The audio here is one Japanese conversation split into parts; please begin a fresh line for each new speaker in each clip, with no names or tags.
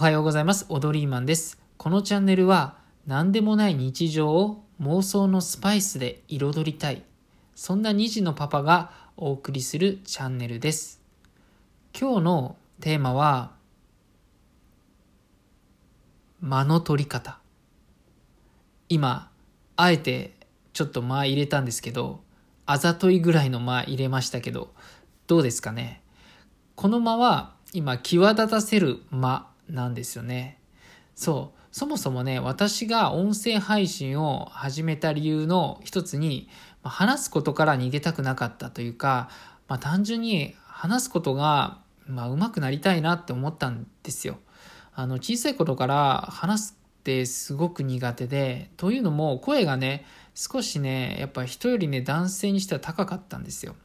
おはようございます。オドリーマンです。このチャンネルは何でもない日常を妄想のスパイスで彩りたい。そんな2児のパパがお送りするチャンネルです。今日のテーマは間の取り方。今、あえてちょっと間入れたんですけど、あざといぐらいの間入れましたけど、どうですかね。この間は今際立たせる間なんですよね。そう。そもそもね、私が音声配信を始めた理由の一つに、話すことから逃げたくなかったというか、まあ、単純に話すことが、まあ、上手くなりたいなって思ったんですよ。あの、小さい頃から話すってすごく苦手で、というのも声がね、少しね、やっぱ人よりね、男性にしては高かったんですよ。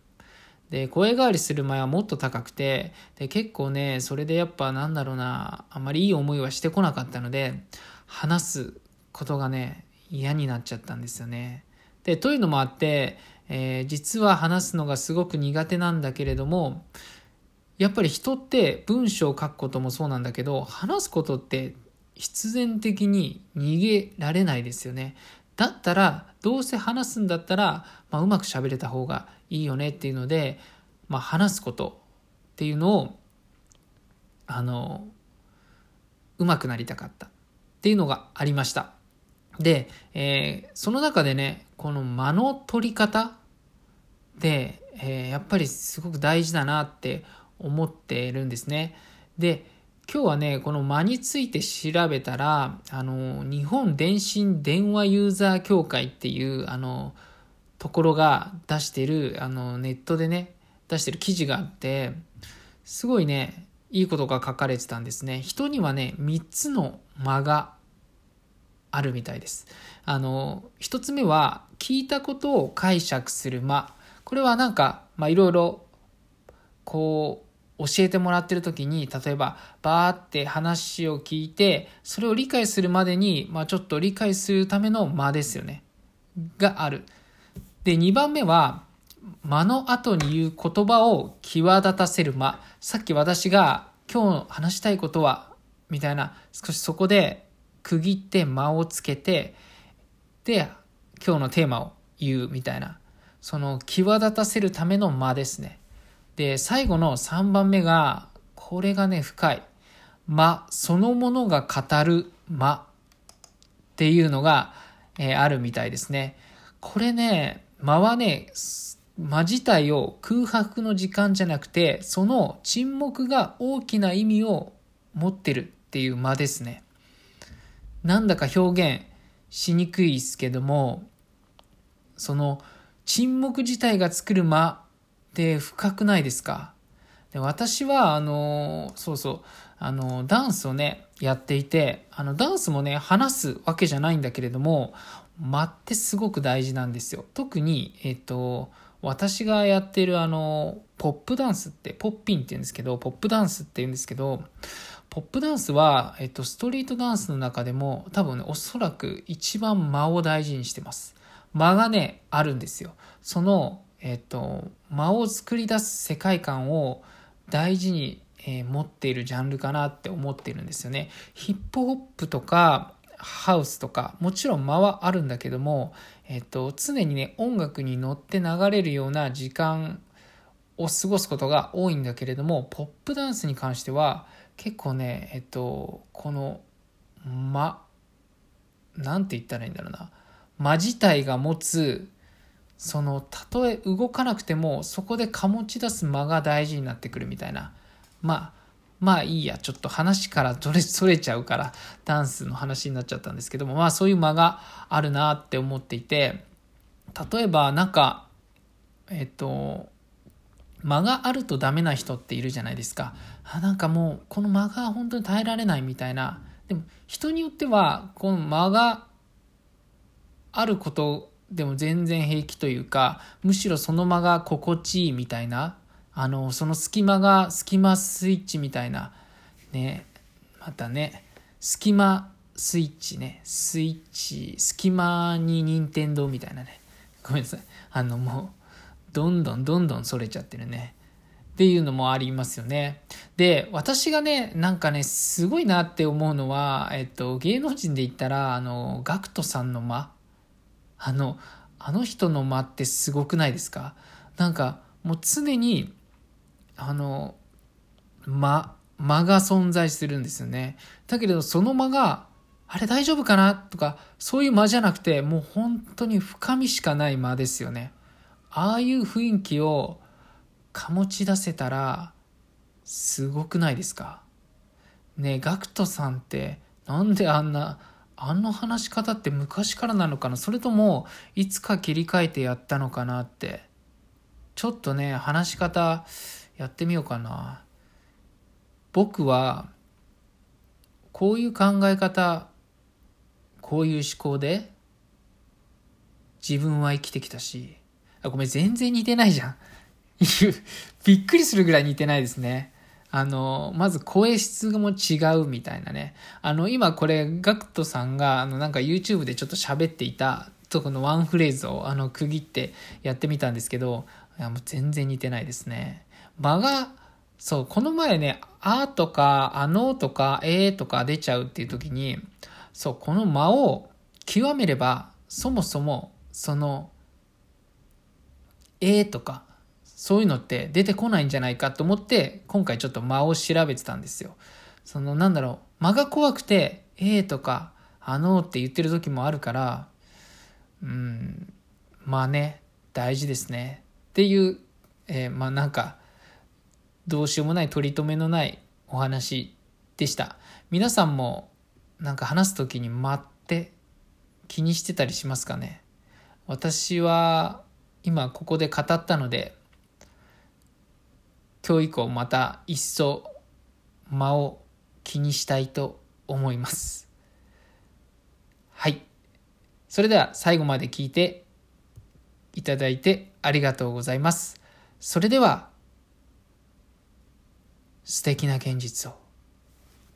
で、声変わりする前はもっと高くて、で、結構ね、それでやっぱなんだろうな、あんまりいい思いはしてこなかったので、話すことがね、嫌になっちゃったんですよね。で、というのもあって、えー、実は話すのがすごく苦手なんだけれども、やっぱり人って文章を書くこともそうなんだけど、話すことって必然的に逃げられないですよね。だったら、どうせ話すんだったら、まあ、うまく喋れた方がいいよねっていうので、まあ、話すことっていうのを、あの、うまくなりたかったっていうのがありました。で、えー、その中でね、この間の取り方で、えー、やっぱりすごく大事だなって思っているんですね。で、今日はね、この間について調べたら、あの、日本電信電話ユーザー協会っていう、あの、ところが出してる、あの、ネットでね、出してる記事があって、すごいね、いいことが書かれてたんですね。人にはね、3つの間があるみたいです。あの、1つ目は、聞いたことを解釈する間。これはなんか、まあ、いろいろ、こう、教えてもらってる時に、例えば、バーって話を聞いて、それを理解するまでに、まあちょっと理解するための間ですよね。がある。で、2番目は、間の後に言う言葉を際立たせる間。さっき私が今日話したいことは、みたいな、少しそこで区切って間をつけて、で、今日のテーマを言うみたいな、その際立たせるための間ですね。で、最後の3番目が、これがね、深い。間、そのものが語る間っていうのが、えー、あるみたいですね。これね、間はね、間自体を空白の時間じゃなくて、その沈黙が大きな意味を持ってるっていう間ですね。なんだか表現しにくいですけども、その沈黙自体が作る間って深くないですか？で私は、あの、そうそう、あの、ダンスをね、やっていて、あの、ダンスもね、話すわけじゃないんだけれども、間ってすごく大事なんですよ。特に、えっと、私がやってるあの、ポップダンスって、ポッピンって言うんですけど、ポップダンスって言うんですけど、ポップダンスは、えっと、ストリートダンスの中でも、多分ね、おそらく一番間を大事にしてます。間がね、あるんですよ。その、えっと、間を作り出す世界観を大事に、えー、持っているジャンルかなって思ってるんですよね。ヒップホップとかハウスとか、もちろん間はあるんだけども、えっと、常にね、音楽に乗って流れるような時間を過ごすことが多いんだけれども、ポップダンスに関しては、結構ね、えっと、この間、なんて言ったらいいんだろうな。間自体が持つそのたとえ動かなくてもそこで醸し出す間が大事になってくるみたいな。まあまあいいやちょっと話からそれそれちゃうからダンスの話になっちゃったんですけどもまあそういう間があるなって思っていて例えばなんかえっと間があるとダメな人っているじゃないですか。あなんかもうこの間が本当に耐えられないみたいな。でも人によってはこの間があることでも全然平気というか、むしろその間が心地いいみたいな、あの、その隙間が隙間スイッチみたいな、ね、またね、隙間スイッチね、スイッチ、隙間に任天堂みたいなね、ごめんなさい。あのもう、どんどんどんどんそれちゃってるね。っていうのもありますよね。で、私がね、なんかね、すごいなって思うのは、えっと、芸能人で言ったら、あの、ガクトさんの間あの、あの人の間ってすごくないですか？なんか、もう常に、あの、間、間が存在するんですよね。だけれど、その間が、あれ大丈夫かな？とか、そういう間じゃなくて、もう本当に深みしかない間ですよね。ああいう雰囲気を醸し出せたら、すごくないですか？ねえ、ガクトさんって、なんであんな、あの話し方って昔からなのかな？それとも、いつか切り替えてやったのかなって。ちょっとね、話し方、やってみようかな。僕は、こういう考え方、こういう思考で、自分は生きてきたし、あ、ごめん、全然似てないじゃん。びっくりするぐらい似てないですね。あの、まず声質も違うみたいなね。あの、今これ、ガクトさんが、あの、なんか YouTube でちょっと喋っていたとこのワンフレーズを、あの、区切ってやってみたんですけど、いや、もう全然似てないですね。間が、そう、この前ね、あとか、あのとか、えーとか出ちゃうっていう時に、そう、この間を極めれば、そもそも、その、えーとか、そういうのって出てこないんじゃないかと思って、今回ちょっと間を調べてたんですよ。その、なんだろう、間が怖くて、えーとか、あのって言ってる時もあるから、うん、まあね、大事ですね。っていう、えー、まあなんか、どうしようもない取り留めのないお話でした。皆さんもなんか話す時に待って気にしてたりしますかね？私は今ここで語ったので今日以降また一層間を気にしたいと思います。はい。それでは最後まで聞いていただいてありがとうございます。それでは素敵な現実を。